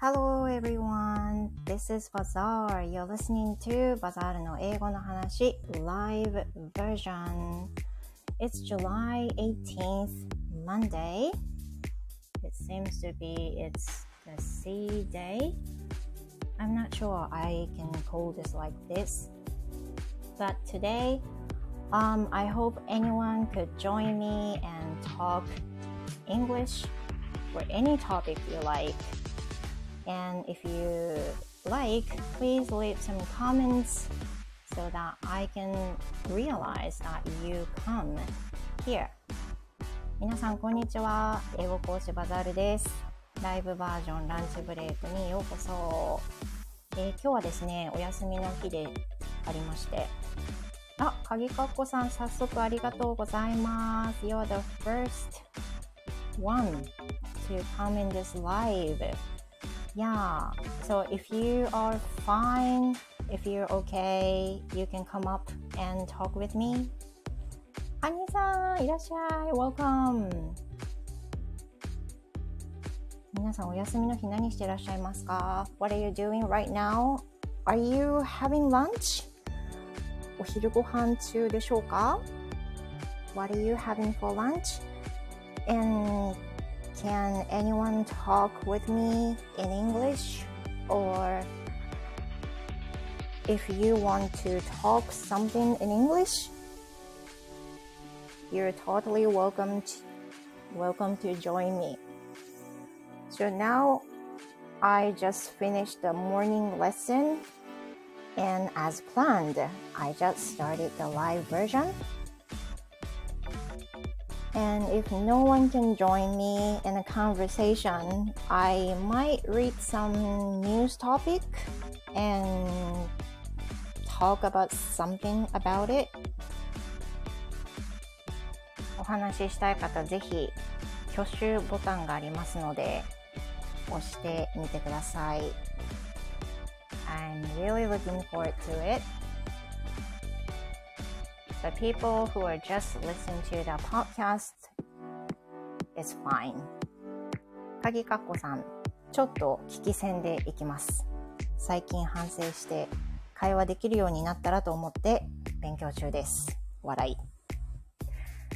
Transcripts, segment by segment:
Hello everyone, this is Bazaar. You're listening to Bazaar の英語の話 live version. It's July 18th, Monday. It seems to be it's the C day. I'm not sure I can call this like this. But today, um, I hope anyone could join me and talk English for any topic you like. And if you like, please leave some comments so that I can realize that you come here. 皆さん、こんにちは。英語講師バザールです。ライブバージョンランチブレイクにようこそ。えー、今日はですね、お休みの日でありまして。あ、鍵かっこさん、早速ありがとうございます。You're the first one to come in this live. Yeah, so if you are fine, if you're okay, you can come up and talk with me. アニさん、いらっしゃい。Welcome. 皆さんお休みの日何してらっしゃいますか ?What are you doing right now? Are you having lunch? お昼ご飯中でしょうか ?What are you having for lunch? And can anyone talk with me in English? Or if you want to talk something in English, you're totally welcome to, welcome to join me. So now I just finished the morning lesson and as planned, I just started the live version and if no one can join me in a conversation, I might read some news topic and talk about something about it. お話ししたい方、ぜひ挙手ボタンがありますので、押してみてください。I'm really looking forward to it. The people who are just listening to the podcast is fine. 鍵かっこさん、ちょっと聞き戦でいきます。最近反省して会話できるようになったらと思って勉強中です。笑い。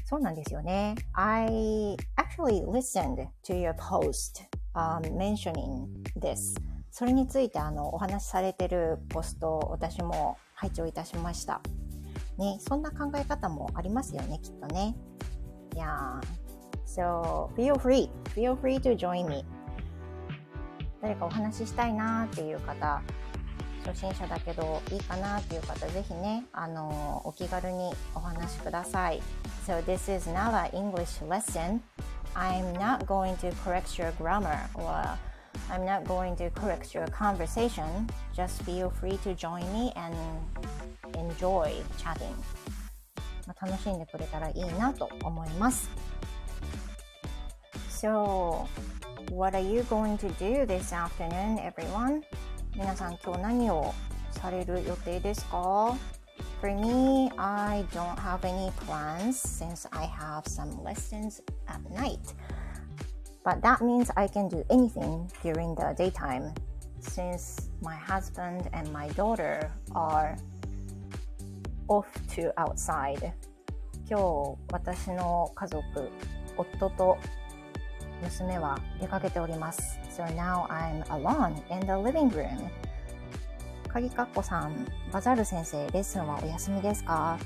そうなんですよね。I actually listened to your post、um, mentioning this. それについてあのお話しされてるポスト私も拝聴いたしました。ね、そんな考え方もありますよね、きっとね。Yeah. So, feel free. Feel free to join me. 誰かお話ししたいなっていう方、初心者だけどいいかなっていう方、ぜひね、あの、お気軽にお話しください。So, this is not an English lesson. I'm not going to correct your grammar or I'm not going to correct your conversation. Just feel free to join me and enjoy chatting まあ、楽しんでくれたらいいなと思います So what are you going to do this afternoon everyone? 皆さん今日何をされる予定ですか For me, I don't have any plans since I have some lessons at night. But that means I can do anything during the daytime since my husband and my daughter are off to outside 今日私の家族夫と娘は出かけております So now I'm alone in the living room 鍵かっこさんバザール先生レッスンはお休みですか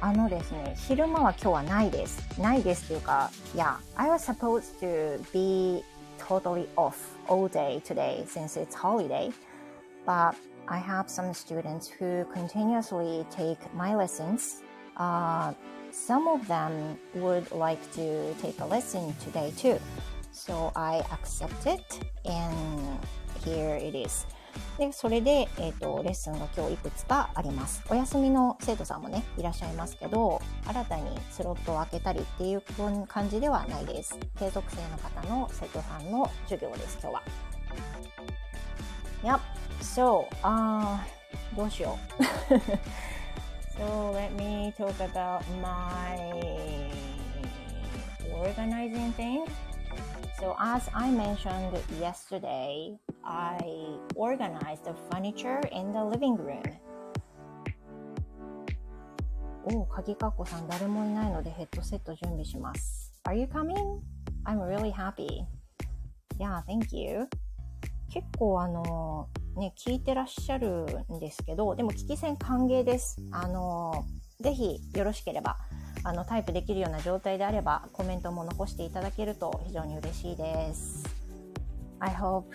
あのですね、昼間は今日はないです。ないですっていうか、Yeah, I was supposed to be totally off all day today since it's holiday. But I have some students who continuously take my lessons. Uh, some of them would like to take a lesson today too. So I accept it and here it is. で、それで、えっ、ー、と、レッスンが今日いくつかあります。お休みの生徒さんもね、いらっしゃいますけど、新たにスロットを開けたりっていう感じではないです。継続性の方の生徒さんの授業です、今日は。Yep. So, uh, どうしよう。so, let me talk about my organizing thing. So, as I mentioned yesterday, I organized the furniture in the living room. おう、鍵かっこさん、誰もいないのでヘッドセット準備します。Are you coming? I'm really happy. Yeah, thank you. 結構あの、ね、聞いてらっしゃるんですけど、でも聞き戦歓迎です。あの、ぜひよろしければ、あの、タイプできるような状態であれば、コメントも残していただけると非常に嬉しいです。I hope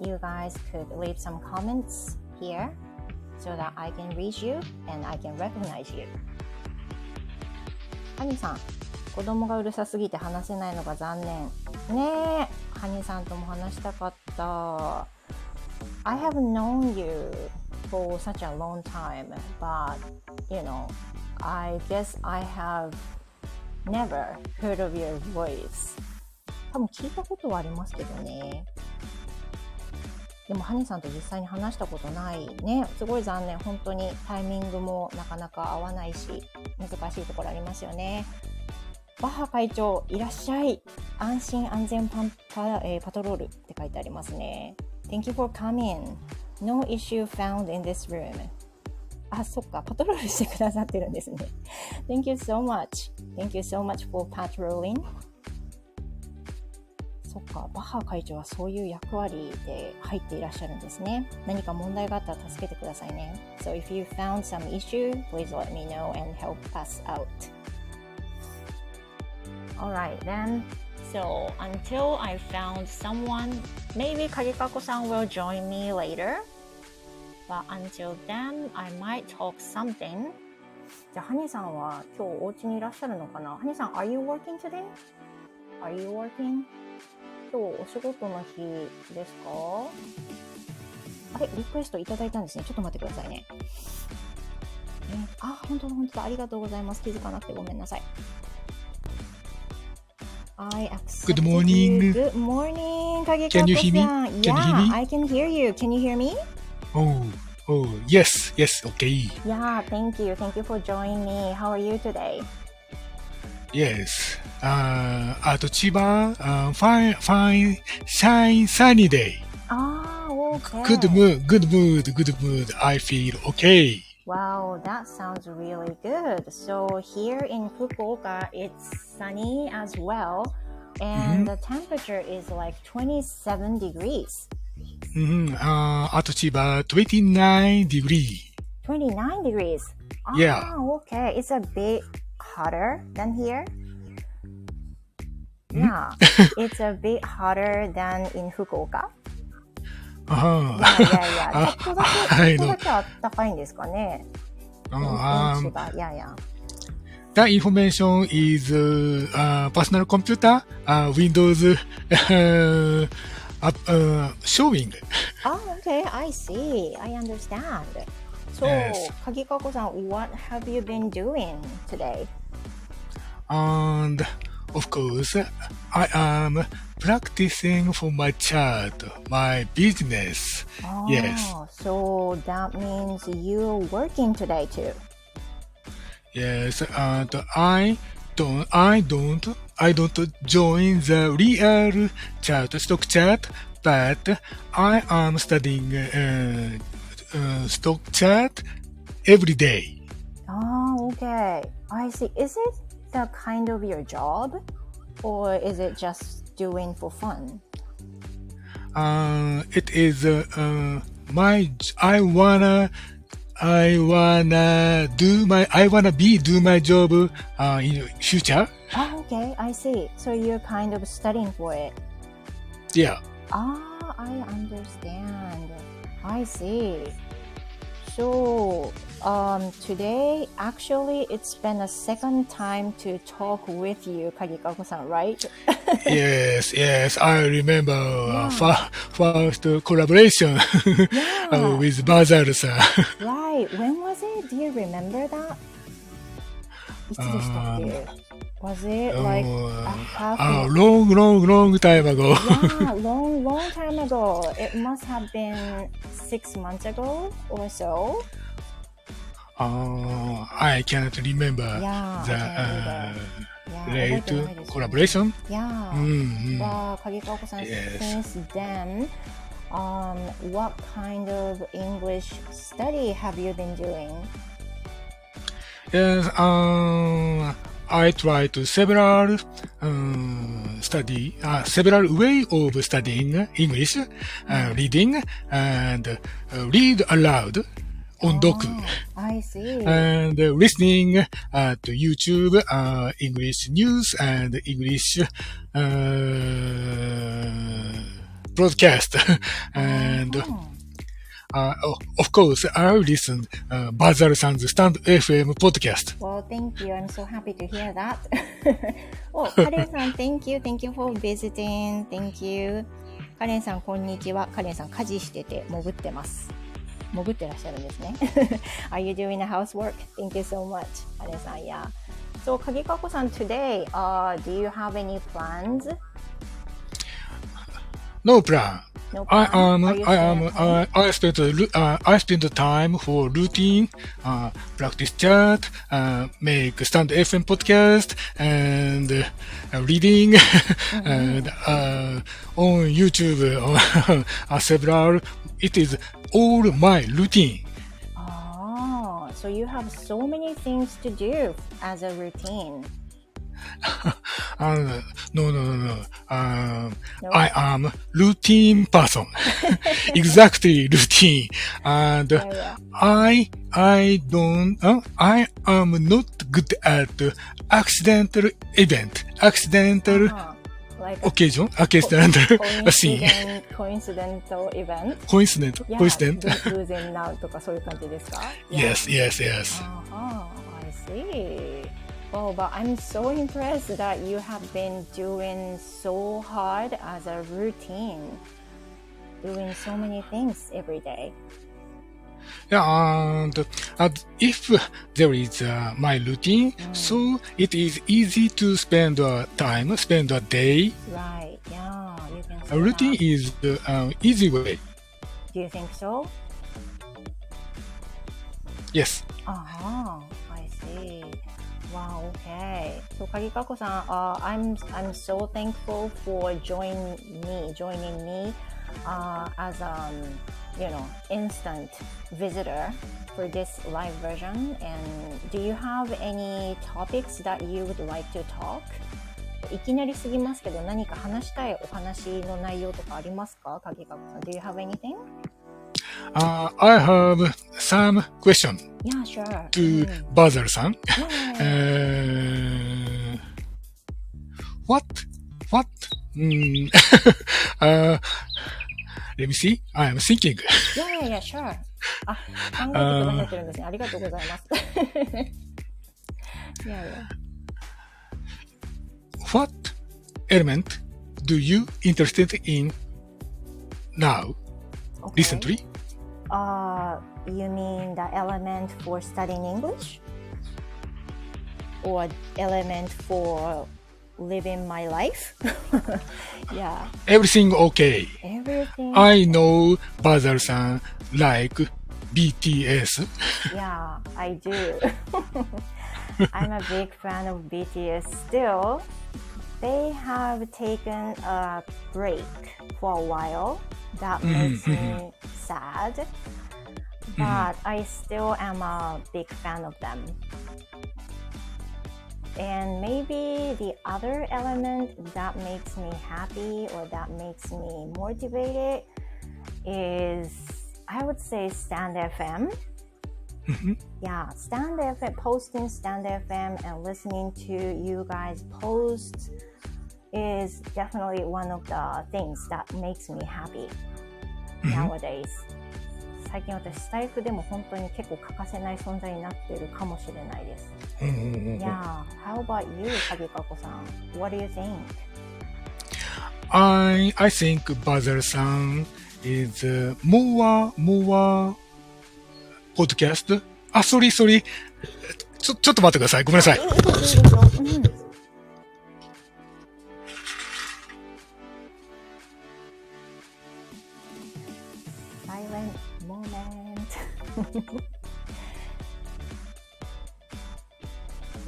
you guys could leave some comments here so that I can reach you and I can recognize you. ハニーさん、子供がうるさすぎて話せないのが残念。ねえ、ハニーさんとも話したかった。I have known you for such a long time, but you know, I guess I have never heard of your voice. 多分聞いたことはありますけどね。でも、ハニさんと実際に話したことないね。すごい残念。本当にタイミングもなかなか合わないし、難しいところありますよね。バッハ会長、いらっしゃい。安心安全パンパ,、えーパトロールって書いてありますね。Thank you for coming. No issue found in this room. あ、そっか。パトロールしてくださってるんですね。Thank you so much. Thank you so much for patrolling. そっか。バッハ会長はそういう役割で入っていらっしゃるんですね。何か問題があったら助けてくださいね。So if you found some issue, please let me know and help us out. Alright then. So until I found someone, maybe Kagekako-san will join me later. But until then, I might talk something. じゃあ、ハニーさんは今日お家にいらっしゃるのかなハニーさん、Are you working today? Are you working? 今日お仕事の日ですかあれリクエストいただいたんですね。ちょっと待ってくださいね。ねあ、本当だ、本当だ。ありがとうございます。気づかなくてごめんなさい。I accept Good morning. you. Good morning, Can you hear me? Can you yeah, hear me? I can hear you. Can you hear me? Oh, oh, yes, yes, okay. Yeah, thank you. Thank you for joining me. How are you today? Yes. Uh, at Chiba, uh, fine, fine, shine, sunny day. Ah, okay. Good mood, good mood, good mood. I feel okay. Wow, that sounds really good. So here in Fukuoka, it's sunny as well, and Mhm. the temperature is like 27 degrees. Mm, uh, at Chiba, 29 degree. 29 degrees. Ah, Yeah. okay. It's a bit hotter than here. Hmm? Yeah, it's a bit hotter than in Fukuoka. Uh-huh. いやいやいや、ちょあっとだけ、はいちょっとだけあったかいんですかね。 Uh, うん um, 千葉いやいや。 the information is uh, personal computer, uh, Windows uh, up, uh, showing. Oh, okay. I see. I understand. So, Yes. Kagikako-san, what have you been doing today? And of course, I am practicing for my child, my business. Oh, Yes. So that means you're working today too. Yes, and I don't, I don't, I don't join the real chat stock chat, but I am studying uh, uh, stock chat every day. Oh, okay. I see. Is it the kind of your job, or is it just doing for fun? Uh, it is uh, uh, my, I wanna, I wanna do my, I wanna be do my job uh, in future. Oh, okay, I see. So you're kind of studying for it. Yeah. Ah, I understand. I see. So um, today, actually, it's been a second time to talk with you, Kagikako-san, right? yes, yes. I remember uh, yeah. uh, first collaboration yeah. uh, with Bazar-san. right. When was it? Do you remember that? Uh, was it like oh, a uh, half? Oh, long, long, long time ago. yeah, long, long time ago. It must have been six months ago or so. Oh, I cannot remember yeah, the uh, date yeah, late collaboration. Yeah. Mm-hmm. Well, yes. since then, um, what kind of English study have you been doing? Yes, um, I try to several um, study, uh, several way of studying English, uh, reading and uh, read aloud on doku. I see. and uh, listening uh, to YouTube, uh, English news and English uh, broadcast. and Oh. Uh, of course, I listen uh, Bazar San's Stand FM podcast. Well, thank you. I'm so happy to hear that. oh, カレンさん、thank you. Thank you for visiting. Thank you. カレンさん、こんにちは。カレンさん、家事してて潜ってます。潜ってらっしゃるんですね。Are you doing the housework? Thank you so much. カレンさん、yeah. So, 鍵かこさん、today, uh, do you have any plans? No plan. No I am, I am, uh, I spend, the uh, I spend the time for routine, uh, practice chat, uh, make stand FM podcast, and uh, reading, and uh, on YouTube, uh, several. It is all my routine. Oh, so you have so many things to do as a routine. Uh, no, no, no, no. Um, No? I am routine person. exactly routine. And Yeah, yeah. I, I don't, uh, I am not good at accidental event, accidental Uh-huh. Like occasion, accidental scene, coincident, coincidental event. coincident, Yeah, coincident. 偶偶然なとかそういう感じですか Yes, yes, yes. Uh-huh, I see. Well, but I'm so impressed that you have been doing so hard as a routine, doing so many things every day. Yeah, and, and if there is uh, my routine, so it is easy to spend uh, time, spend a day. Right, yeah, you can A routine that. is the uh, easy way. Do you think so? Yes. Uh-huh, I see. Wow, okay. So, Kagikako-san, uh, I'm I'm so thankful for join me, joining me uh, as um, you know, instant visitor for this live version. And do you have any topics that you would like to talk? いきなりすぎますけど、何か話したいお話の内容とかありますか鍵かこさん。Do you have anything? Uh, I have some question Yeah, sure. to うん Bazar-san. Yeah. Uh, what? What? Mm, uh, let me see. I am thinking. いやいやいや、sure. あ、考えてくださってるんですね。ありがとうございます。いやいや。 What element do you interested in now, Okay. recently? Uh, you mean the element for studying English? Or element for living my life? yeah, Everything okay. everything. I know Bazar-san like BTS. Yeah, I do. I'm a big fan of BTS still. They have taken a break for a while. That mm-hmm, makes me mm-hmm. sad. Mm-hmm. But I still am a big fan of them. And maybe the other element that makes me happy or that makes me motivated is, I would say, Stand FM. Yeah, Stand FM, posting Stand FM and listening to you guys post is definitely one of the things that makes me happy nowadays. 最近私スタイフでも本当に結構欠かせない存在になっているかもしれないです。Yeah, how about you, 鍵かこさん What do you think? I I think Bazar-san is uh, more more podcast. あ、sorry sorry. ちょちょっと待ってください。ごめんなさい。さ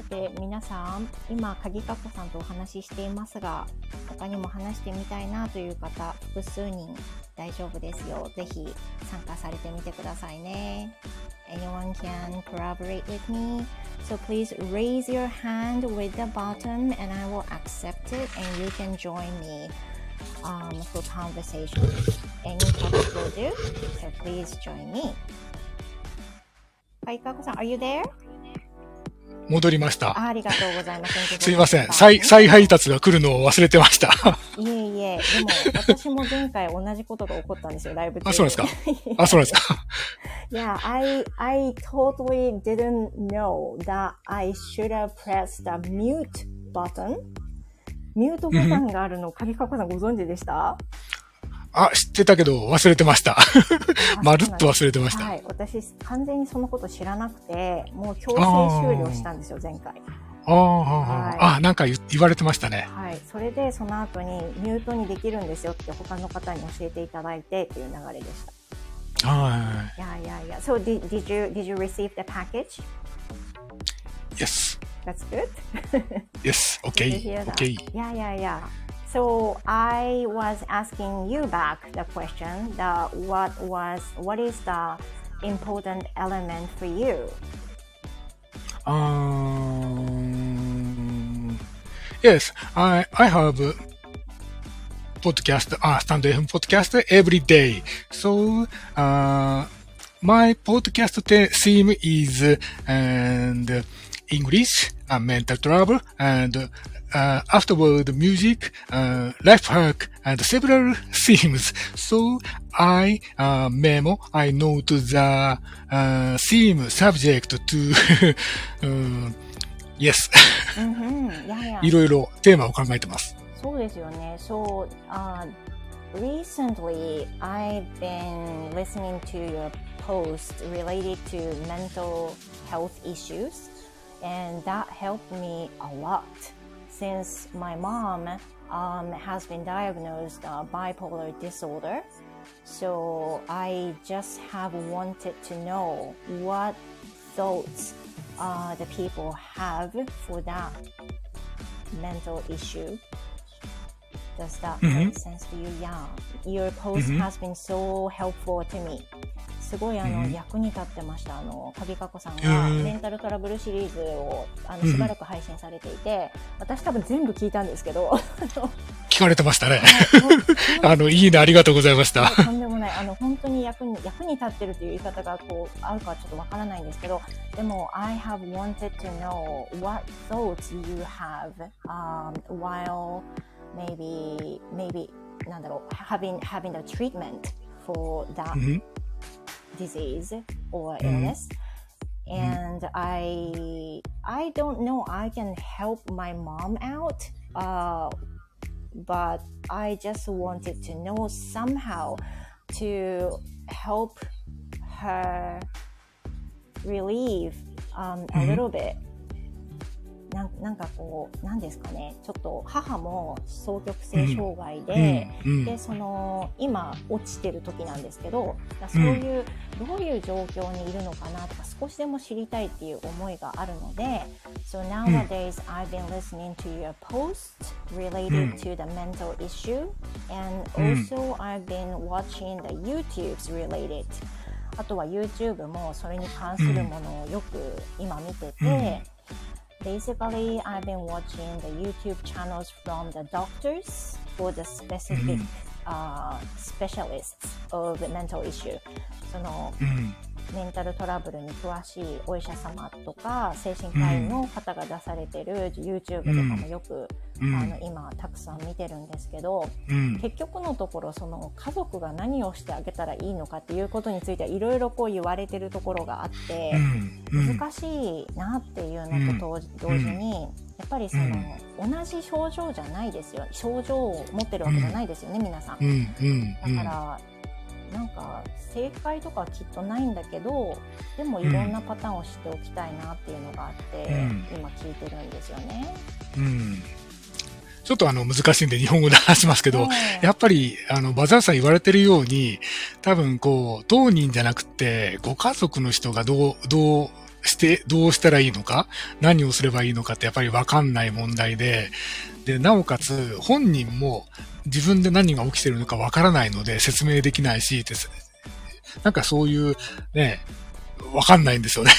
て皆さん、今、鍵かっこさんとお話ししていますが、他にも話してみたいなという方、複数人大丈夫ですよ。ぜひ参加されてみてくださいね。Anyone can collaborate with me. So please raise your hand with the button and I will accept it and you can join me um, for conversation. Any topic will do. So please join me. はい、かっこさん、Are you there? 戻りました。あありがとうございます。すいません。再、再配達が来るのを忘れてました。いえいえ、でも私も前回同じことが起こったんですよ、ライブ中あ、そうなんですか？あ、そうなんですか？Yeah, I, I totally didn't know that I should have pressed the mute button. ミュートボタンがあるの、鍵かっこさんご存知でした？あ、知ってたけど忘れてました。まるっと忘れてました。はい、私完全にそのこと知らなくて、もう強制終了したんですよ、前回。ああ、はいああ、なんか言言われてましたね。はい、それでその後にミュートにできるんですよって他の方に教えていただいてっていう流れでした。はい Yeah, yeah, yeah. So did, did you did you receive the package? い。Yes, That's good. yes, okay, okay. Yeah, yeah, yeah. So I was asking you back the question that what was what is the important element for you? Um, yes, I I have a podcast, uh, stand FM podcast every day. So, uh, my podcast theme is uh, and English, uh, mental trouble, and uh, afterward music, uh, life hack, and several themes. So I uh, memo, I note the uh, theme subject to, うん、yes, うんうん、いやいやいろいろテーマを考えてます。そうですよね。So, uh, recently I've been listening to your post related to mental health issues, and that helped me a lot since my mom um, has been diagnosed uh, bipolar disorder. So I just have wanted to know what thoughts uh, the people have for that mental issue. Does that Mhm. make sense to you? Yeah. Your post Mhm. has been so helpful to me. すごいあの、Mhm. 役に立ってました。あの、鍵かこさんへがーメンタルトラブルシリーズをあの Mhm. しばらく配信されていて、私多分全部聞いたんですけど、聞かれてましたね。はい あの、いいね、ありがとうございました。とんでもない。あの、本当に役に、役に立ってるという言い方がこう、あるかはちょっとわからないんですけど、でも、I have wanted to know what thoughts you have, um, while maybe, maybe, なんだろう、having, having a treatment for that うん、 disease or Mhm. illness. And I I don't know I can help my mom out. Uh, but I just wanted to know somehow to help her relieve um, a Mhm. little bit. な,んかこう、なんですかね、ちょっと母も双極性障害で、で、その、今落ちてる時なんですけど、そういう、どういう状況にいるのかなとか、少しでも知りたいっていう思いがあるので、あとは YouTube もそれに関するものをよく今見てて、Basically, I've been watching the YouTube channels from the doctors for the specific、mm-hmm. Uh, specialists of mental issue. そのうん、メンタルトラブルに詳しいお医者様とか精神科医の方が出されてる YouTube とかもよく、うん。あの今たくさん見てるんですけど、うん、結局のところその家族が何をしてあげたらいいのかっていうことについてはいろいろこう言われてるところがあって。難しいなっていうのと同同時に、やっぱりその、同じ症状じゃないですよ症状を持ってるわけじゃないですよね、皆さん。うん、うん、だから、なんか正解とかはきっとないんだけどでもいろんなパターンを知っておきたいなっていうのがあって、うん今聞いてるんですよね。うん。ちょっとあの、難しいんで日本語で話しますけど、ええやっぱり、あの、バザーさん言われてるように、多分こう、当人じゃなくて、ご家族の人がどう、どうして、どうしたらいいのか、何をすればいいのかってやっぱりわかんない問題で、で、なおかつ本人も自分で何が起きてるのかわからないので説明できないし、なんかそういうね、わかんないんですよね。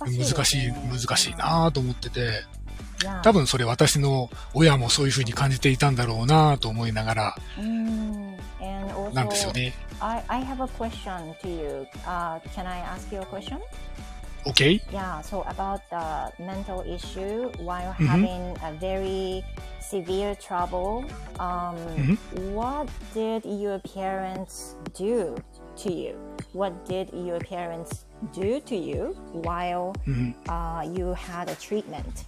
難しい、難しいなと思ってて、多分それ私の親もそういうふうに感じていたんだろうなと思いながら、なんですよね。I, I have a question to you. Uh, can I ask you a question? Okay? Yeah, so about the mental issue while Mhm. having a very severe trouble, um, what did your parents do to you? What did your parents do to you while うん、uh, you had a treatment?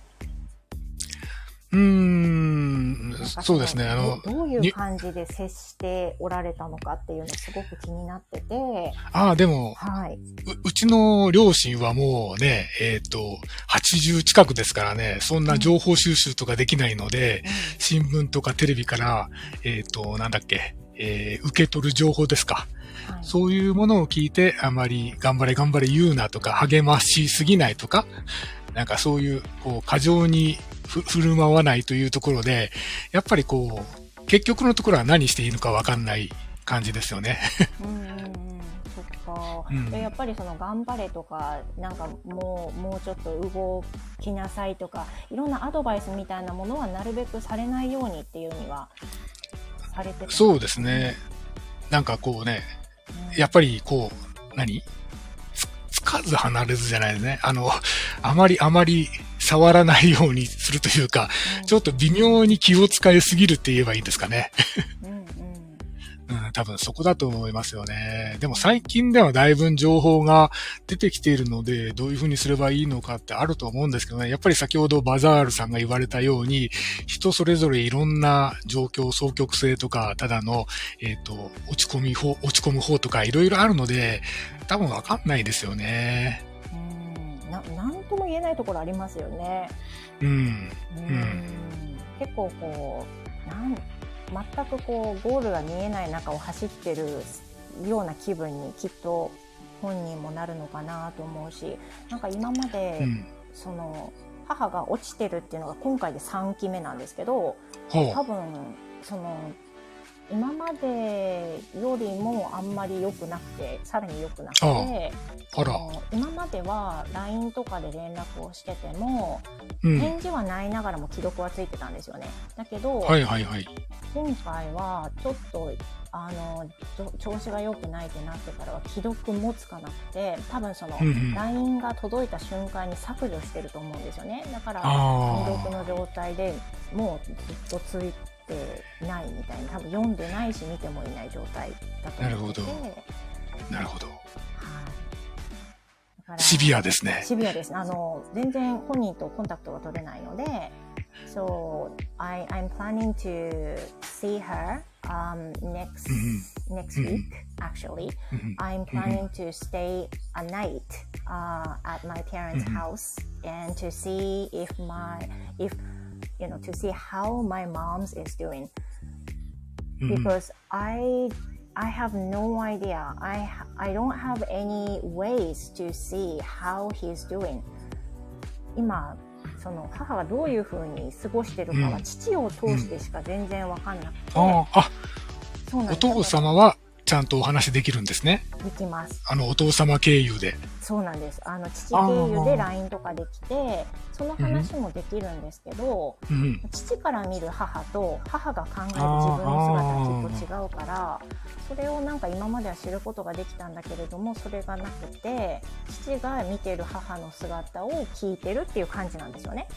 うーんそうですね。あの、どどういうに感じで接しておられたのかっていうのすごく気になってて、ああ、でも、はい。ううちの両親はもうね、えっ、と、80近くですからね、そんな情報収集とかできないので、新聞とかテレビから、えっ、と、なんだっけ、えー受け取る情報ですか。はいそういうものを聞いて、あまり頑張れ頑張れ言うなとか、励ましすぎないとか、なんかそういう、こう、過剰にふ振る舞わないというところで、やっぱりこう、結局のところは何していいのかわかんない感じですよね。うんやっぱりその頑張れとかなんかもうもうちょっと動きなさいとかいろんなアドバイスみたいなものはなるべくされないようにっていうにはされてたそうですね。なんかこうね、うんやっぱりこう、何？つつかず離れずじゃないですね。あの、あまりあまり触らないようにするというか、ちょっと微妙に気を使いすぎるって言えばいいんですかね。うんうんうん、多分そこだと思いますよね。でも最近ではだいぶ情報が出てきているので、どういうふうにすればいいのかってあると思うんですけどね。やっぱり先ほどバザールさんが言われたように、人それぞれいろんな状況、双極性とか、ただの、えっ、と、落ち込み方、落ち込む方とかいろいろあるので、多分わかんないですよね。うんななんとも言えないところありますよね。うん。うんうん結構こうなん全くこうゴールが見えない中を走ってるような気分にきっと本人もなるのかなと思うしなんか今まで、うん。その母が落ちてるっていうのが今回で3期目なんですけどほ多分その今までよりもあんまり良くなくてさらに良くなくてああら今までは LINE とかで連絡をしてても、う。うん。返事はないながらも既読はついてたんですよね。だけど、はいはいはい。今回はちょっとあの調子が良くないってなってからは既読もつかなくて多分その、LINE が届いた瞬間に削除してると思うんですよねだからあ未読の状態でもうずっとついてないみたいな多分読んでないし見てもいない状態だと思っててなるほあ、なるほど。シビアですね。シビアです。あの、全然本人とコンタクトが取れないので、so I, I'm planning to see her um, next, うん next うん week, actually. うん。I'm planning to stay a night uh, at my parents' Mhm. house and to see if my, if, you know, to see how my mom's is doing. うん because I I have no idea. I I don't have any ways to see how he's doing. 今その母がどういう風に過ごしてるかはうん父を通してしか全然わかんなくて、ああ、あ、お父様はちゃんとお話できるんですね。できます。あの、お父様経由で。そうなんです。あの父経由で LINE とかできて、その話もできるんですけど、うん。父から見る母と母が考える自分の姿はきっと違うからそれをなんか今までは知ることができたんだけれどもそれがなくて父が見てる母の姿を聞いてるっていう感じなんですよね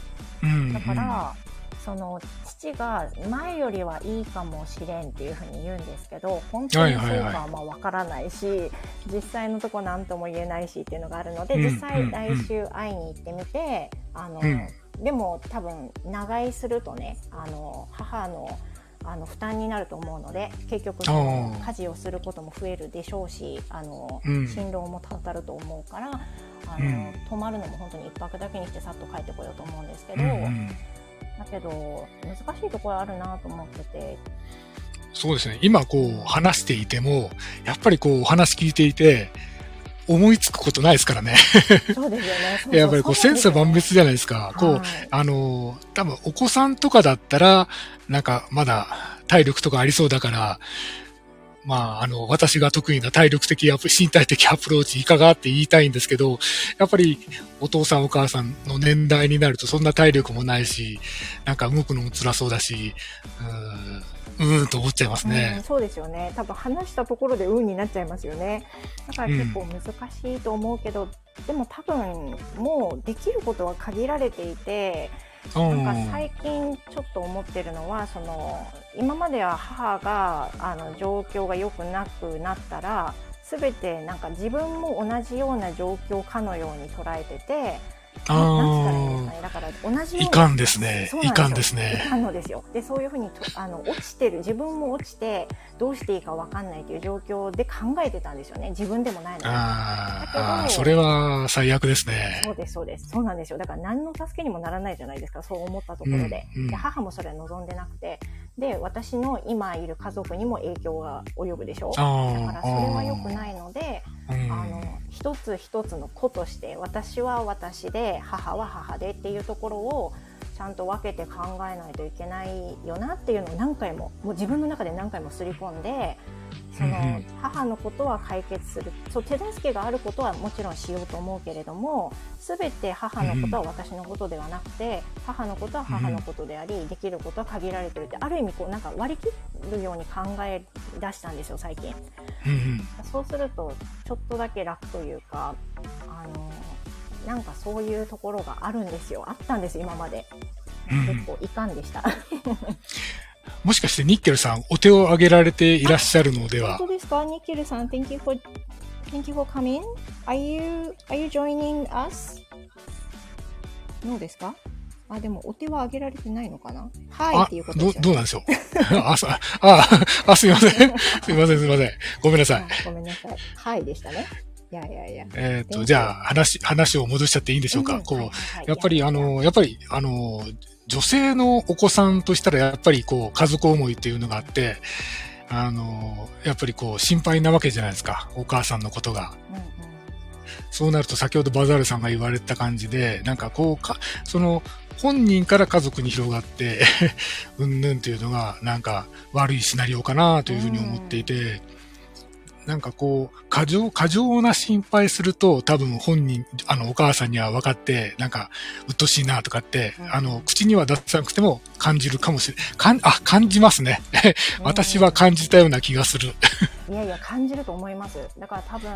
うん。だから、その父が前よりはいいかもしれんっていうふうに言うんですけど本当にそうかはまあわからないし、実際のとこ何とも言えないしっていうのがあるので、うん実際うん来週会いに行ってみて、あの、うん。でも多分長居するとねあの母のあの負担になると思うので結局家事をすることも増えるでしょうしあの、うん。辛労もたたると思うからあの、うん。泊まるのも本当に一泊だけにしてさっと帰ってこようと思うんですけど。だけど難しいところあるなと思ってて、そうですね。今こう話していても、やっぱりこうお話聞いていて、思いつくことないですからね。そうですよね。そうそうやっぱりこう、センスは万別じゃないですか。こう、はいあの、多分お子さんとかだったら、なんかまだ体力とかありそうだから、まあ、あの、私が得意な体力的アプ、身体的アプローチいかがって言いたいんですけど、やっぱりお父さんお母さんの年代になるとそんな体力もないし、なんか動くのも辛そうだし、うーん、うーんと思っちゃいますうんね。そうですよね。多分話したところで運になっちゃいますよね。だから結構難しいと思うけど、でも多分もうできることは限られていて、なんか最近ちょっと思ってるのはその今までは母があの状況が良くなくなったら全てなんか自分も同じような状況かのように捉えてて。ななんつったらいいんですかね。だから同じよういかんですねいかんですねいかんのですよ。で、そういうふうにとあの落ちてる自分も落ちてどうしていいかわかんないという状況で考えてたんですよね。自分でもないのに。あーあそれは最悪ですね。そうです、そうです。そうなんですよ。だから何の助けにもならないじゃないですか、そう思ったところで。うんうんで母もそれは望んでなくて、で、私の今いる家族にも影響が及ぶでしょだあからそれは良くないので、あ、の、一つ一つの子として、私は私で、母は母でっていうところを、ちゃんと分けて考えないといけないよなっていうのを何回も、もう自分の中で何回もすり込んで、そのうん。うん母のことは解決する。そう手助けがあることはもちろんしようと思うけれども全て母のことは私のことではなくて母のことは母のことでありできることは限られてるってある意味こうなんか割り切るように考え出したんですよ最近。うんうん。そうするとちょっとだけ楽というかあのなんかそういうところがあるんですよ。あったんです今まで。うん結構いかんでした もしかしてニッケルさん、お手を挙げられていらっしゃるのでは？本当ですか？ニッケルさん Thank you for Thank you for coming Are you Are you joining us? どうですか？あ、でもお手は挙げられてないのかな？はいあっていうことどう、ですよねどうなんでしょう？あ、そあ、あ、すいません。すいません、すいません。ごめんなさい。あごめんなさい。はいでしたね。いやいやいや。えっ、と、全然じゃあ、話、話を戻しちゃっていいんでしょうか？こう、んはいはいはいやっぱり、あの、やっぱり、あの、女性のお子さんとしたら、やっぱり、こう、家族思いっていうのがあって、あの、やっぱりこう、心配なわけじゃないですか。お母さんのことが。うんうんそうなると、先ほどバザールさんが言われた感じで、なんかこう、か、その、本人から家族に広がって、うんぬんっていうのが、なんか悪いシナリオかなというふうに思っていて、なんかこう、過剰、過剰な心配すると、多分本人、あの、お母さんには分かって、なんか、うっとしいなとかって、うんあの、口には出さなくても感じるかもしれかん、あ、感じますね。私は感じたような気がする。いやいや感じると思います。だから多分、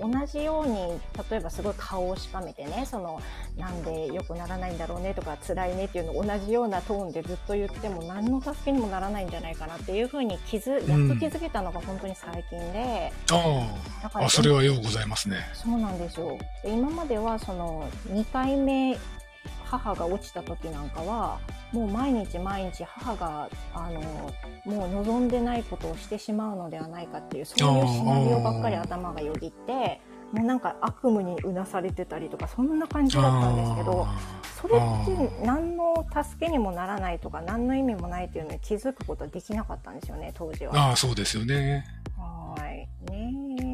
うん。同じように例えばすごい顔をしかめてねそのなんで良くならないんだろうねとか辛いねっていうのを同じようなトーンでずっと言っても何の助けにもならないんじゃないかなっていうふうに気づやっと気づけたのが本当に最近で、だからああ、それはようございますね。そうなんですよ。で今まではその2回目母が落ちた時なんかはもう毎日毎日母があのもう望んでないことをしてしまうのではないかっていうそういうシナリオばっかり頭がよぎってもうなんか悪夢にうなされてたりとかそんな感じだったんですけどそれって何の助けにもならないとか何の意味もないっていうのに気づくことはできなかったんですよね当時は。ああ、そうですよね。はい。ねえ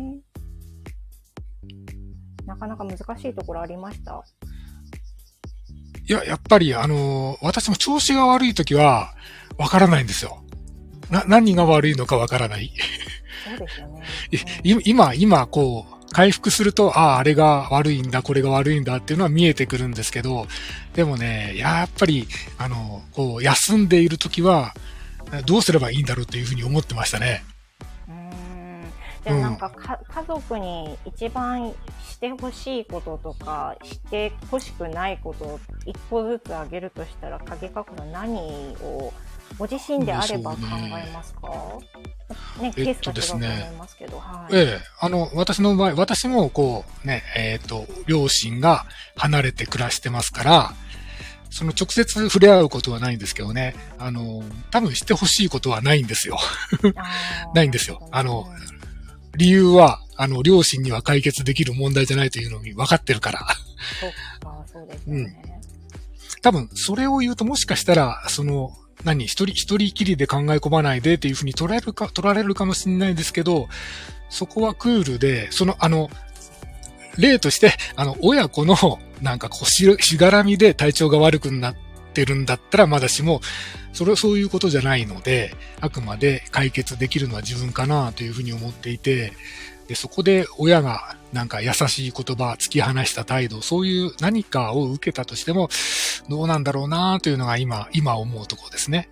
なかなか難しいところありました？いや、やっぱり、あの、私も調子が悪いときは、わからないんですよ。な、何が悪いのかわからない。そうですよね。い今、今、こう、回復すると、ああ、あれが悪いんだ、これが悪いんだっていうのは見えてくるんですけど、でもね、やっぱり、あの、こう、休んでいるときは、どうすればいいんだろうっていうふうに思ってましたね。うん。じゃあなんかか、家族に一番してほしいこととか、してほしくないことを一個ずつあげるとしたら、影かくの何をご自身であれば考えますか？ね、ケースが違うと思いますけど、はい。ええ、あの、私の場合、私もこう、ね、えっ、と、両親が離れて暮らしてますから、その直接触れ合うことはないんですけどね、あの、多分してほしいことはないんですよ。ないんですよあの、理由は、あの、両親には解決できる問題じゃないというのに分かってるから。そっか、そうですよね。多分、それを言うともしかしたら、その、何、一人、一人きりで考え込まないでっていうふうに取られるか、取られるかもしれないですけど、そこはクールで、その、あの、例として、あの、親子の、なんかこうし、しがらみで体調が悪くなってるんだったらまだしも、それはそういうことじゃないので、あくまで解決できるのは自分かなというふうに思っていて、で、そこで親がなんか優しい言葉、突き放した態度、そういう何かを受けたとしても、どうなんだろうなというのが今、今思うところですね。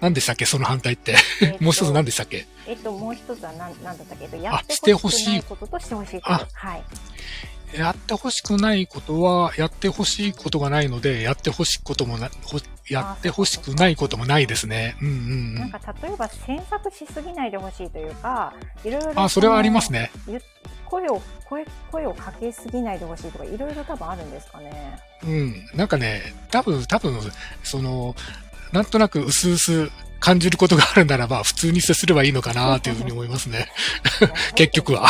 何でしたっけその反対って？えっともう一つ何でしたっけ？えっと、もう一つは何、なんだったっけ？えっと、やってほほしいこととしてほしいこと。あはい。やってほしくないことは、やってほしいことがないので、やってほしいこともな、ほやってほしくないこともないですね。うんうんうん。なんか例えば詮索しすぎないでほしいというか、いろいろ。あ、それはありますね。ゆ声を、声、声をかけすぎないでほしいとか、いろいろ多分あるんですかね。うん。なんかね、多分、多分、その、なんとなく薄々感じることがあるならば、普通に接すればいいのかなというふうに思いますね。結局は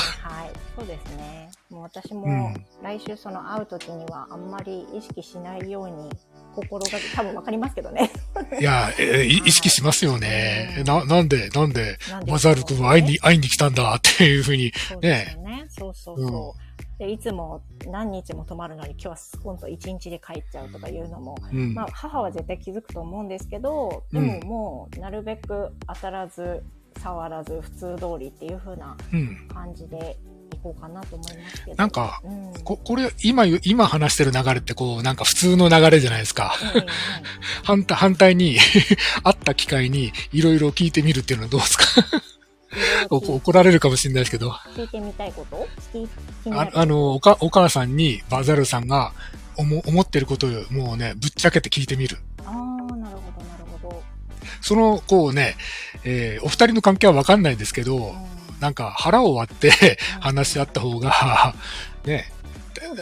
私もうん来週その会う時にはあんまり意識しないように心がけ、多分わかりますけどね。いや、えい意識しますよね。な、なんで、なんで、なんでバザール君は会いに、会いに来たんだっていうふうに。そうですよね。そうそうそう。で、いつも何日も泊まるのに今日は今度1日で帰っちゃうとかいうのも、うんまあ母は絶対気づくと思うんですけど、でももうなるべく当たらず、触らず、普通通りっていう風なうん。感じでいこうかなと思いますけど。なんか、うん。こ、これ、今今話してる流れってこう、なんか普通の流れじゃないですか。ええ 反対、反対に、会った機会にいろいろ聞いてみるっていうのはどうですか？怒られるかもしれないですけど。聞いてみたいこと？ああの、おか、お母さんにバザルさんが思思ってることをもうね、ぶっちゃけて聞いてみる。ああ、なるほど、なるほど。その、こうね、えーお二人の関係はわかんないですけど、うんなんか腹を割って話し合った方が、ね、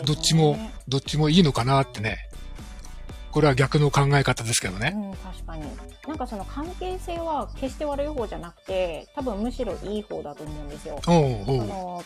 どっちも、どっちもいいのかなってね。これは逆の考え方ですけどね。うん、確かに。なんかその関係性は決して悪い方じゃなくて、多分むしろいい方だと思うんですよ。おうおそうの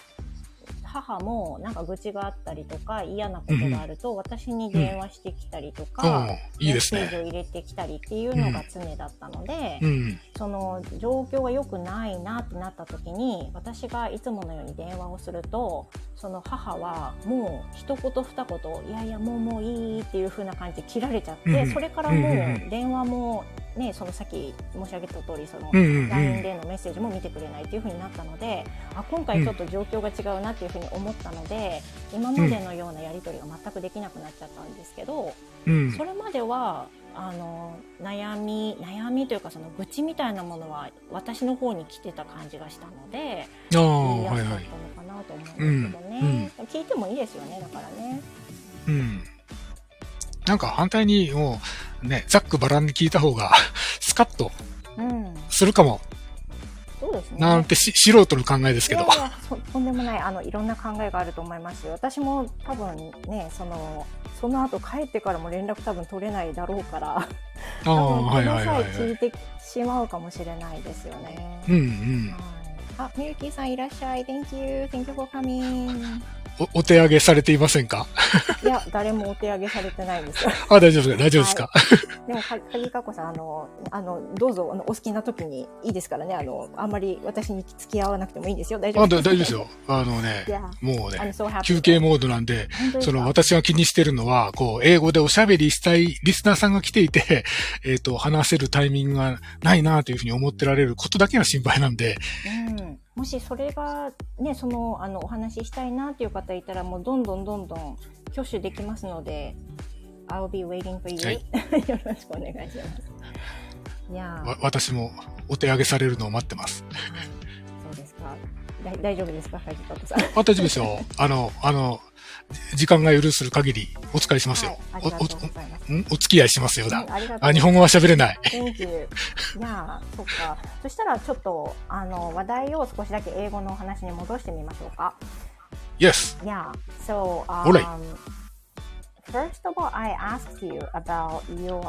母もなんか愚痴があったりとか嫌なことがあると私に電話してきたりとおか。メッセージを入れてきたりっていうのが常だったので、うん。その状況が良くないなってなった時に私がいつものように電話をするとその母はもう一言二言「いやいやもうもういい」っていう風な感じで切られちゃって、うんそれからもう電話もねそのさっき申し上げた通りそのうんうんうん LINE でのメッセージも見てくれないっていう風になったのであ今回ちょっと状況が違うなっていう風に思ったので今までのようなやり取りが全くできなくなっちゃったんですけど。うん。それまではあの悩み悩みというかその愚痴みたいなものは私の方に来てた感じがしたので言いやすかったはいはい。のかなと思うんですけどね、聞いてもいいですよねだからねうん。なんか反対にもうね、ざっくばらんに聞いた方が スカッとうんするかも、そうですねなんてし素人の考えですけどい。やいやそとんでもないあのいろんな考えがあると思いますし私も多分ねそのその後帰ってからも連絡多分取れないだろうからあ多あ、分この際はい。聞いてしまうかもしれないですよね。うんうん。はいあ、ミルキーさんいらっしゃい。Thank you. Thank you for coming. お、お手上げされていませんか？いや、誰もお手上げされてないんですよ。あ、大丈夫ですか？大丈夫ですか、でも、か鍵かこさん、あの、あの、どうぞ、あの、お好きな時にいいですからね。あの、あんまり私に付き合わなくてもいいんですよ。大丈あ、夫だ大丈夫ですよ。あのねもうね、so. 休憩モードなんで、その私が気にしてるのは、こう、英語でおしゃべりしたいリスナーさんが来ていて、えっ、と、話せるタイミングがないなというふうに思ってられることだけが心配なんで、うん。もしそれが、ね、その、あの、お話ししたいなっていう方いたら、もうどんどんどんどん挙手できますので、I'll be waiting for you. はい よろしくお願いします。いや私もお手上げされるのを待ってます。はいそうですか。だ大丈夫ですか、大丈夫ですよ。あの、あの、じ時間が許する限りお使いしますよ。はい。お、お、んお付き合いしますよだうん。あ日本語は喋れない。いやー、そっか。そしたらちょっと、あの、話題を少しだけ英語のお話に戻してみましょうか。Yes. Yeah. So, um, first of all, I asked you about your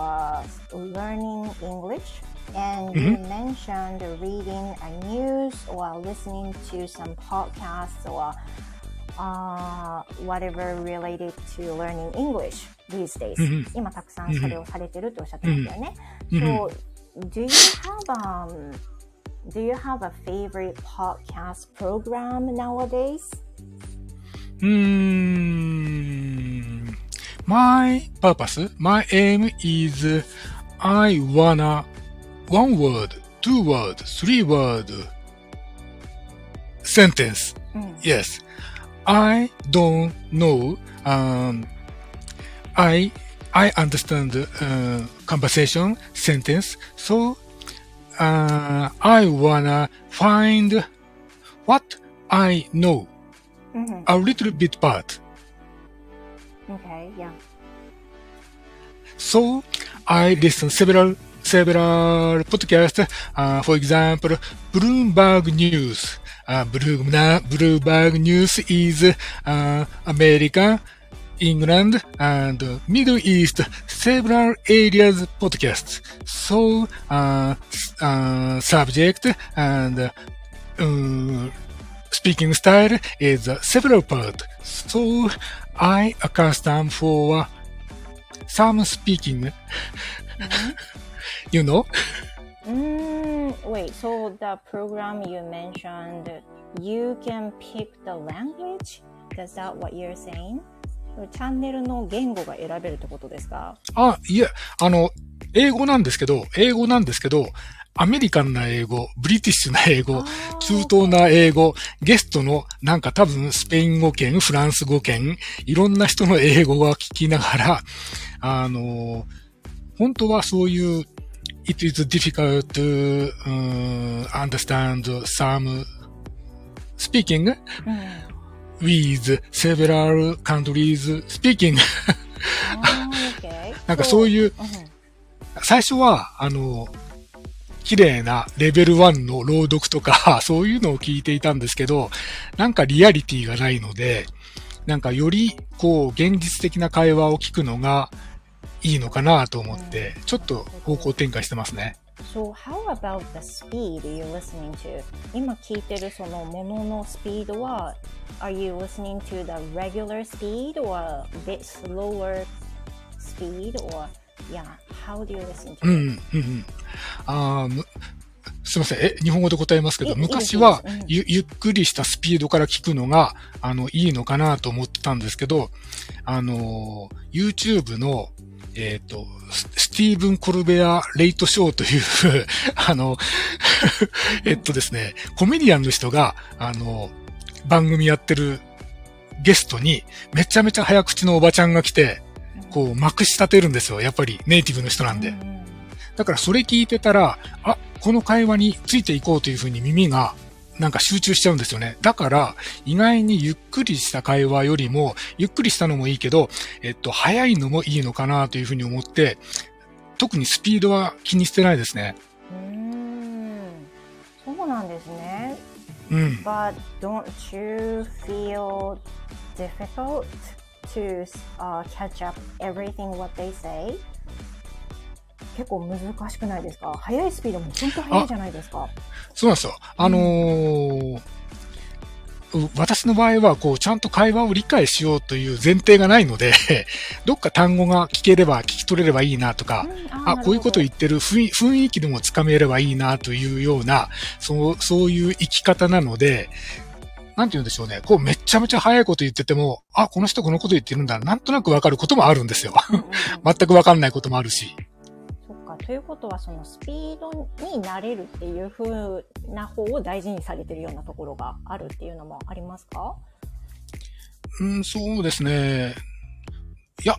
learning English, and you mentioned reading a news or listening to some podcasts or uh, whatever related to learning English these days. うんうん今たくさんそれをされてるっておっしゃってましたよね。うんうん So, do you have um, do you have a favorite podcast program nowadays? うーん。My purpose, my aim is I wanna one word, two word, three word sentence. うん。 Yes. I don't know. Um, I I understand uh, conversation sentence, so uh, I wanna find what I know. Mm-hmm. A little bit part. Okay. Yeah. So I listen several several podcasts. Uh, for example, Bloomberg News. Uh, Bloom- Bloomberg News is uh, America, England, and Middle East several areas podcasts. So uh, uh, subject and uh, speaking style is several part. So I accustomed for some speaking. you know? Mm, wait, so the program you mentioned, you can pick the language? Is that what you're saying? チャンネルの言語が選べるってことですかあ、いえ、あの、英語なんですけど、英語なんですけど、アメリカンな英語、ブリティッシュな英語、中東な英語、ゲストのなんか多分スペイン語圏、フランス語圏、いろんな人の英語が聞きながら、あの、本当はそういう、it is difficult to、um, understand some speaking うん。with several countries speaking. なんかそういう、う。ん。最初は、あの、綺麗なレベル1の朗読とか、そういうのを聞いていたんですけど、なんかリアリティがないので、なんかより、こう、現実的な会話を聞くのがいいのかなと思って、ちょっと方向転換してますね。So how about the speed you're listening to? 今聞いてるそのもののスピードは Are you listening to the regular speed or a bit slower speed or yeah, how do you listen う to ん it?、うん、うん。あーむすいません。え、日本語で答えますけど、昔はゆゆっくりしたスピードから聞くのが、あの、いいのかなと思ってたんですけど、あの、YouTube の、えっ、と、ススティーブン・コルベア・レイト・ショーという、あの、えっとですね、コメディアンの人が、あの、番組やってるゲストに、めちゃめちゃ早口のおばちゃんが来て、こう、まくし立てるんですよ。やっぱりネイティブの人なんで。うんだからそれ聞いてたら、あ、この会話についていこうというふうに耳がなんか集中しちゃうんですよね。だから、意外にゆっくりした会話よりも、ゆっくりしたのもいいけど、えっと、早いのもいいのかなというふうに思って、特にスピードは気にしてないですね。うーんそうなんですね。うん。But don't you feel difficult to、uh, catch up everything what they say? 結構難しくないですか？速いスピードも本当速いじゃないですか。そうなんですよ。あのーう私の場合は、こう、ちゃんと会話を理解しようという前提がないので、どっか単語が聞ければ、聞き取れればいいなとか、うんあ、こういうこと言ってる雰囲雰囲気でもつかめればいいなというような、そう、そういう生き方なので、なんて言うんでしょうね。こうめっちゃめちゃ早いこと言ってても、あ、この人このこと言ってるんだ。なんとなくわかることもあるんですよ。全くわかんないこともあるし。ということは、そのスピードになれるっていう風な方を大事にされてるようなところがあるっていうのもありますか？うん、そうですね。いや、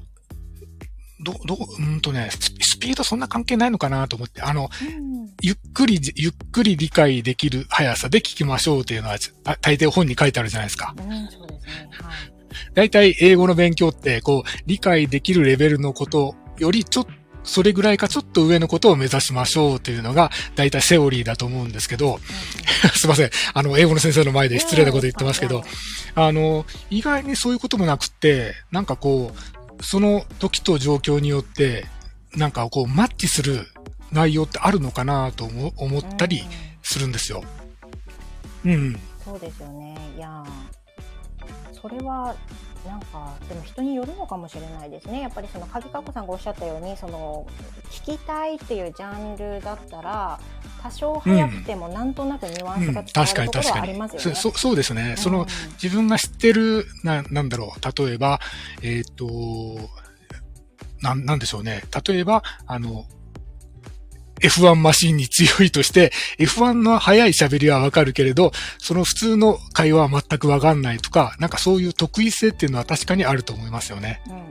ど、ど、うんとね、ススピードそんな関係ないのかなと思って、あの、うんゆっくり、ゆっくり理解できる速さで聞きましょうっていうのは、た大抵本に書いてあるじゃないですか。うん、そうですね。はい。大体英語の勉強って、こう、理解できるレベルのことよりちょっと、それぐらいかちょっと上のことを目指しましょうというのが、大体セオリーだと思うんですけど、すいません。あの、英語の先生の前で失礼なこと言ってますけど、あの、意外にそういうこともなくって、なんかこう、その時と状況によって、なんかこう、マッチする内容ってあるのかなと思思ったりうんするんですよ。うん。そうですよね。いやーそれはなんかでも人によるのかもしれないですね。やっぱりその鍵かこさんがおっしゃったようにその聞きたいっていうジャンルだったら多少早くてもなんとなくニュアンスが伝わるところはありますよね。そそうですね。その、自分が知ってる、な、なんだろう。例えば、えっ、と、なん、なんでしょうね。例えば、あの、F1 マシンに強いとして、F1 の速い喋りはわかるけれど、その普通の会話は全くわかんないとか、なんかそういう得意性っていうのは確かにあると思いますよね。うんうんうん、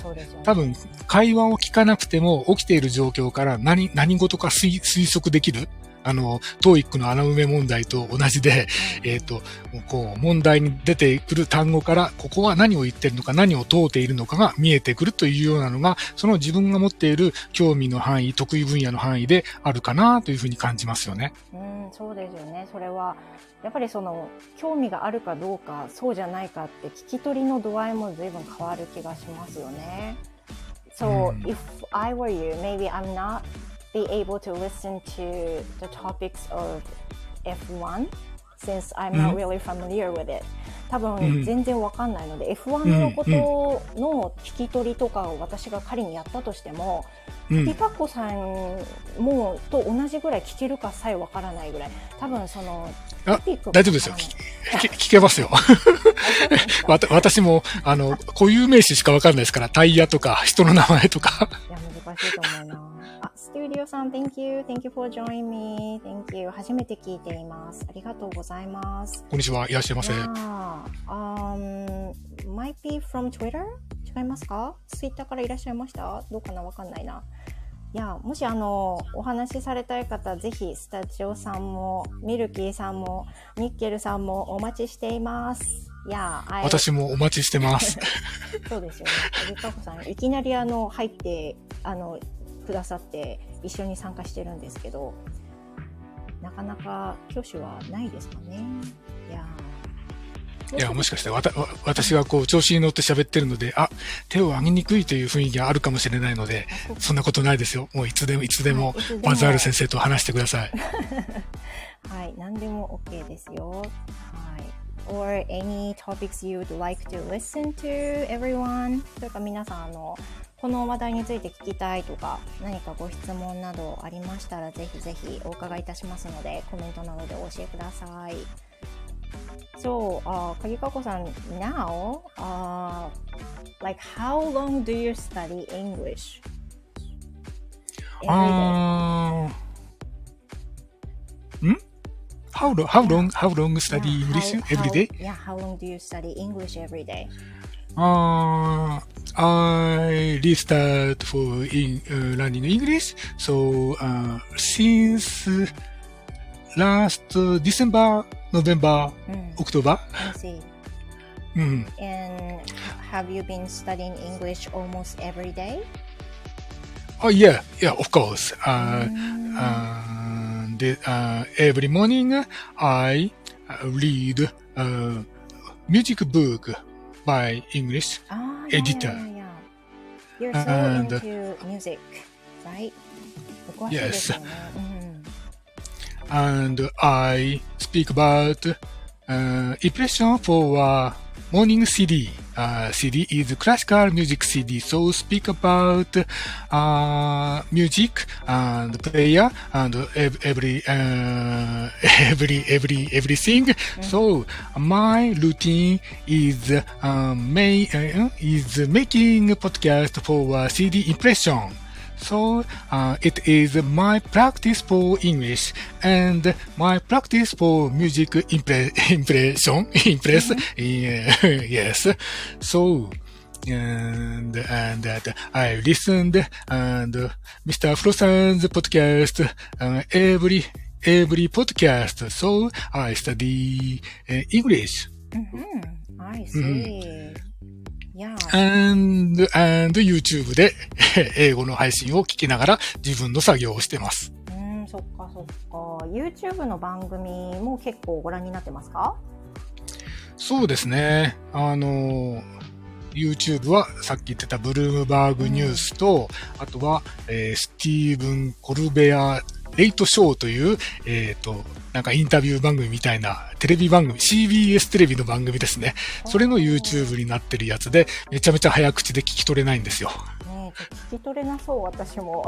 そうですよね。多分、会話を聞かなくても起きている状況から何、何事か推測できるあの、トーイックの穴埋め問題と同じで、えっ、ー、と、こう、問題に出てくる単語から、ここは何を言ってるのか、何を問うているのかが見えてくるというようなのが、その自分が持っている興味の範囲、得意分野の範囲であるかなというふうに感じますよね。うん、そうですよね。それは、やっぱりその、興味があるかどうか、そうじゃないかって聞き取りの度合いも随分変わる気がしますよね。So, if I were you, maybe I'm not be able to listen to the topics of F1 since I'm not really familiar with it. 多分全然わかんないので、F1 のことの聞き取りとかを私が仮にやったとしても、ピカコさんもと同じぐらい聞けるかさえわからないぐらい。多分その、あ大丈夫ですよ。聞けますよ。私も、あの、固有名詞しかわかんないですから、タイヤとか、人の名前とか。いや、難しいと思うな。ステューディオさん、Thank you. Thank you for joining me. Thank you. 初めて聞いています。ありがとうございます。こんにちは。いらっしゃいませ。Yeah. Um, might be from Twitter? 違いますか ?Twitter からいらっしゃいました？どうかな？わかんないな。いや、もしあの、お話しされたい方、ぜひ、スタジオさんも、ミルキーさんも、ニッケルさんもお待ちしています。いや、私もお待ちしてます。そうですよね。アジカコさん、いきなりあの、入って、あの、くださって一緒に参加してるんですけどなかなか挙手はないですかねいやいや、もしかしてわた、私がこう、調子に乗って喋ってるので、あ、手を挙げにくいという雰囲気があるかもしれないので、そんなことないですよ。もういつでも、いつでも、バズール先生と話してください。はい、何でも OK ですよ。はい。or any topics you'd like to listen to everyone というか皆さん、あの、この話題について聞きたいとか何かご質問などありましたらぜひぜひお伺いいたしますのでコメントなどでお教えください。So, uh, 鍵かこさん、now, uh, like how long do you study English? Uh, hmm? How, how long, how long study yeah, English how, every day? Yeah, how long do you study English every day? Uh, I restart for in, uh, learning English. So uh, since last December, November, mm. October. I see. Mm. And have you been studying English almost every day? Oh yeah, yeah, of course. Uh, mm. uh, the, uh, every morning I read a music book by English ah, editor. Yeah, yeah, You're so and, into music, right? Yes. Mm. And I speak about uh, impression for uh, morning CD. Uh, CD is classical music CD. So speak about uh, music and player and every uh, every every everything. Mm-hmm. So my routine is um, may, uh, is making podcast for CD impression. So uh, it is my practice for English and my practice for music impre impression, impress, mm-hmm. yes. So, and and that I listened and Mr. Frossen's podcast uh, every every podcast. So I study uh, English. Mm-hmm. I see. Mm-hmm. And, and YouTube で英語の配信を聞きながら自分の作業をしてます。うん、そっかそっか。YouTube の番組も結構ご覧になってますか？そうですね。あの、YouTube はさっき言ってたブルームバーグニュースと、うん、あとは、えー、スティーブン・コルベア・レイトショーという、えっ、ー、と、なんかインタビュー番組みたいなテレビ番組、CBS テレビの番組ですね。それの YouTube になってるやつで、めちゃめちゃ早口で聞き取れないんですよ。聞き取れなそう、私も。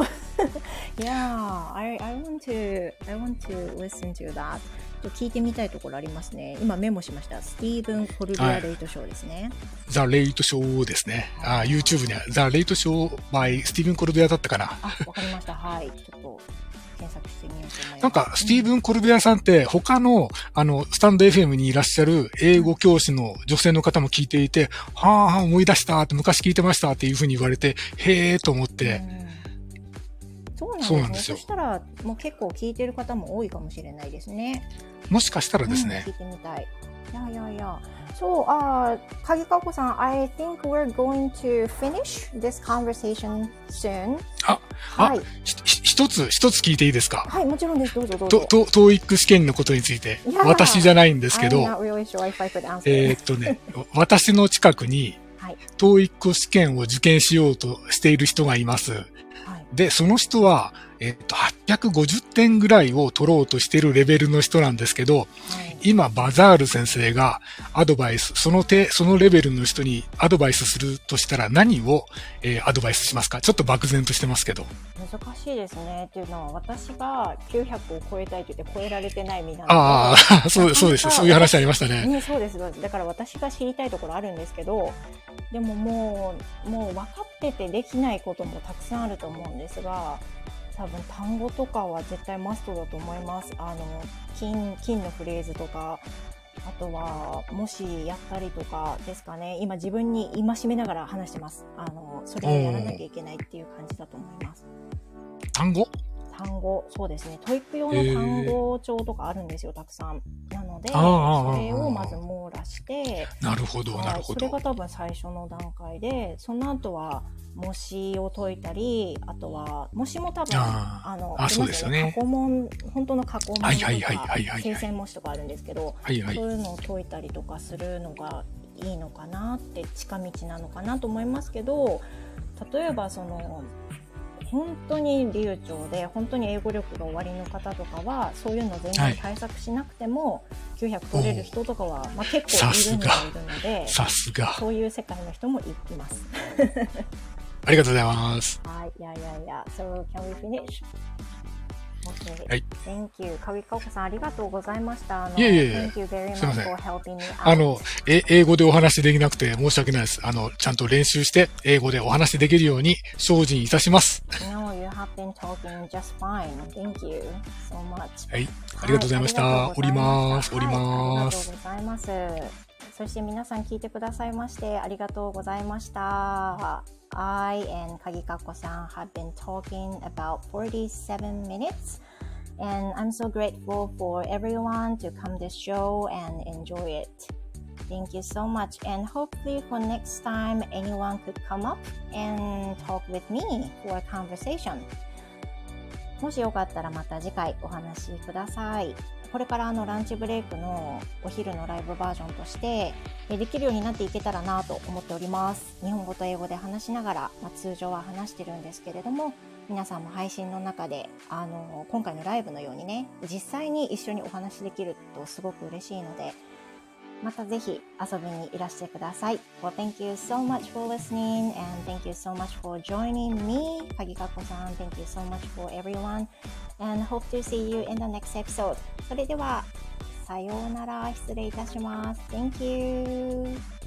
yeah, I, I want to, I want to listen to that. と聞いてみたいところありますね。今メモしました。スティーブン・コルビア・レイトショーですね。ザ・レイトショーですね。あ YouTube にはザ・レイトショー by スティーブン・コルビアだったかな。あ、わかりました。はい。ちょっと検索してみようと思います。なんか、スティーブン・コルビアさんって、他の、あの、スタンド FM にいらっしゃる英語教師の女性の方も聞いていて、はあ、思い出したって、昔聞いてましたっていうふうに言われて、へえと思って、うんそうなんですよそしたら、もう結構聞いてる方も多いかもしれないですね。もしかしたらですねうん、聞いてみたい。いやいやいや。そう、あー、鍵かこさん、I think we're going to finish this conversation soon. あ、あはい。ひひ一つ、一つ聞いていいですかはい、もちろんです。どうぞどうと、ぞ。と、トーイック試験のことについて私じゃないんですけど、really sure. えーっとね、私の近くに、はい。トーイック試験を受験しようとしている人がいます。はい。で、その人は、えーっと、850点ぐらいを取ろうとしているレベルの人なんですけど、はい。今、バザール先生がアドバイス、その手、そのレベルの人にアドバイスするとしたら何を、えーアドバイスしますか？ちょっと漠然としてますけど。難しいですね。っていうのは、私が900を超えたいと言って超えられてない身なので。ああ、そうそうです。そういう話ありましたね。ね、そうですそうですだから私が知りたいところあるんですけどでももうもう分かっててできないこともたくさんあると思うんですが多分単語とかは絶対マストだと思います。あの金金のフレーズとかあとはもしやったりとかですかね。今自分に戒めながら話してます。あのそれをやらなきゃいけないっていう感じだと思います。単語？単語、そうですね。 TOEIC 用の単語帳とかあるんですよ、たくさん。なので、それをまず網羅して、なるほど、なはい、るほど。それが多分最初の段階で、その後は模試を解いたり、あとは、模試も多分、ああの、あそうですよね過去問、本当の過去問とはいはいはいはいはいはか、い生鮮模試とかあるんですけど、はいはいそ。ういうのを解いたりとかするのがいいのかなって近道なのかなと思いますけど例えばその本当に流暢で本当に英語力が終わりの方とかはそういうの全はい然対策しなくても、900取れる人とかは、まあ、結構いるにはいるのでさすが。そういう世界の人もいいます。ありがとうございます。はい、いやいやいや、so can we finish? はい Thank you. かみかおかさん、ありがとうございました。いえいえいえ Thank you very すいま much せん for helping me out. あの、え、英語でお話しできなくて申し訳ないです。あの、ちゃんと練習して、英語でお話しできるように精進いたします。No, you have been talking just fine. Thank you so much. はい。ありがとうございました。はいおります。おります。はいありがとうございます。そして皆さん聞いてくださいましてありがとうございました。I and 鍵かっこさん have been talking about 47 minutes. And I'm so grateful for everyone to come this show and enjoy it. Thank you so much. And hopefully for next time, anyone could come up and talk with me for a conversation. もしよかったらまた次回お話しください。 これからあのランチブレイクのお昼のライブバージョンとしてできるようになっていけたらなと思っております。日本語と英語で話しながら、まあ、通常は話してるんですけれども、皆さんも配信の中であの今回のライブのようにね、実際に一緒にお話できるとすごく嬉しいので、またぜひ遊びにいらしてください。Well, thank you so much for listening and thank you so much for joining me. 鍵かこさん、thank you so much for everyone and hope to see you in the next episode. それでは、さようなら。失礼いたします。Thank you.